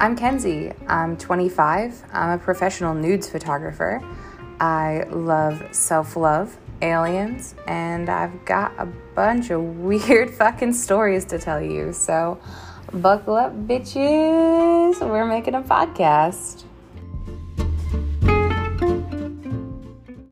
I'm Kenzie. I'm 25. I'm a professional nudes photographer. I love self love, aliens, and I've got a bunch of weird fucking stories to tell you. So, buckle up, bitches. We're making a podcast.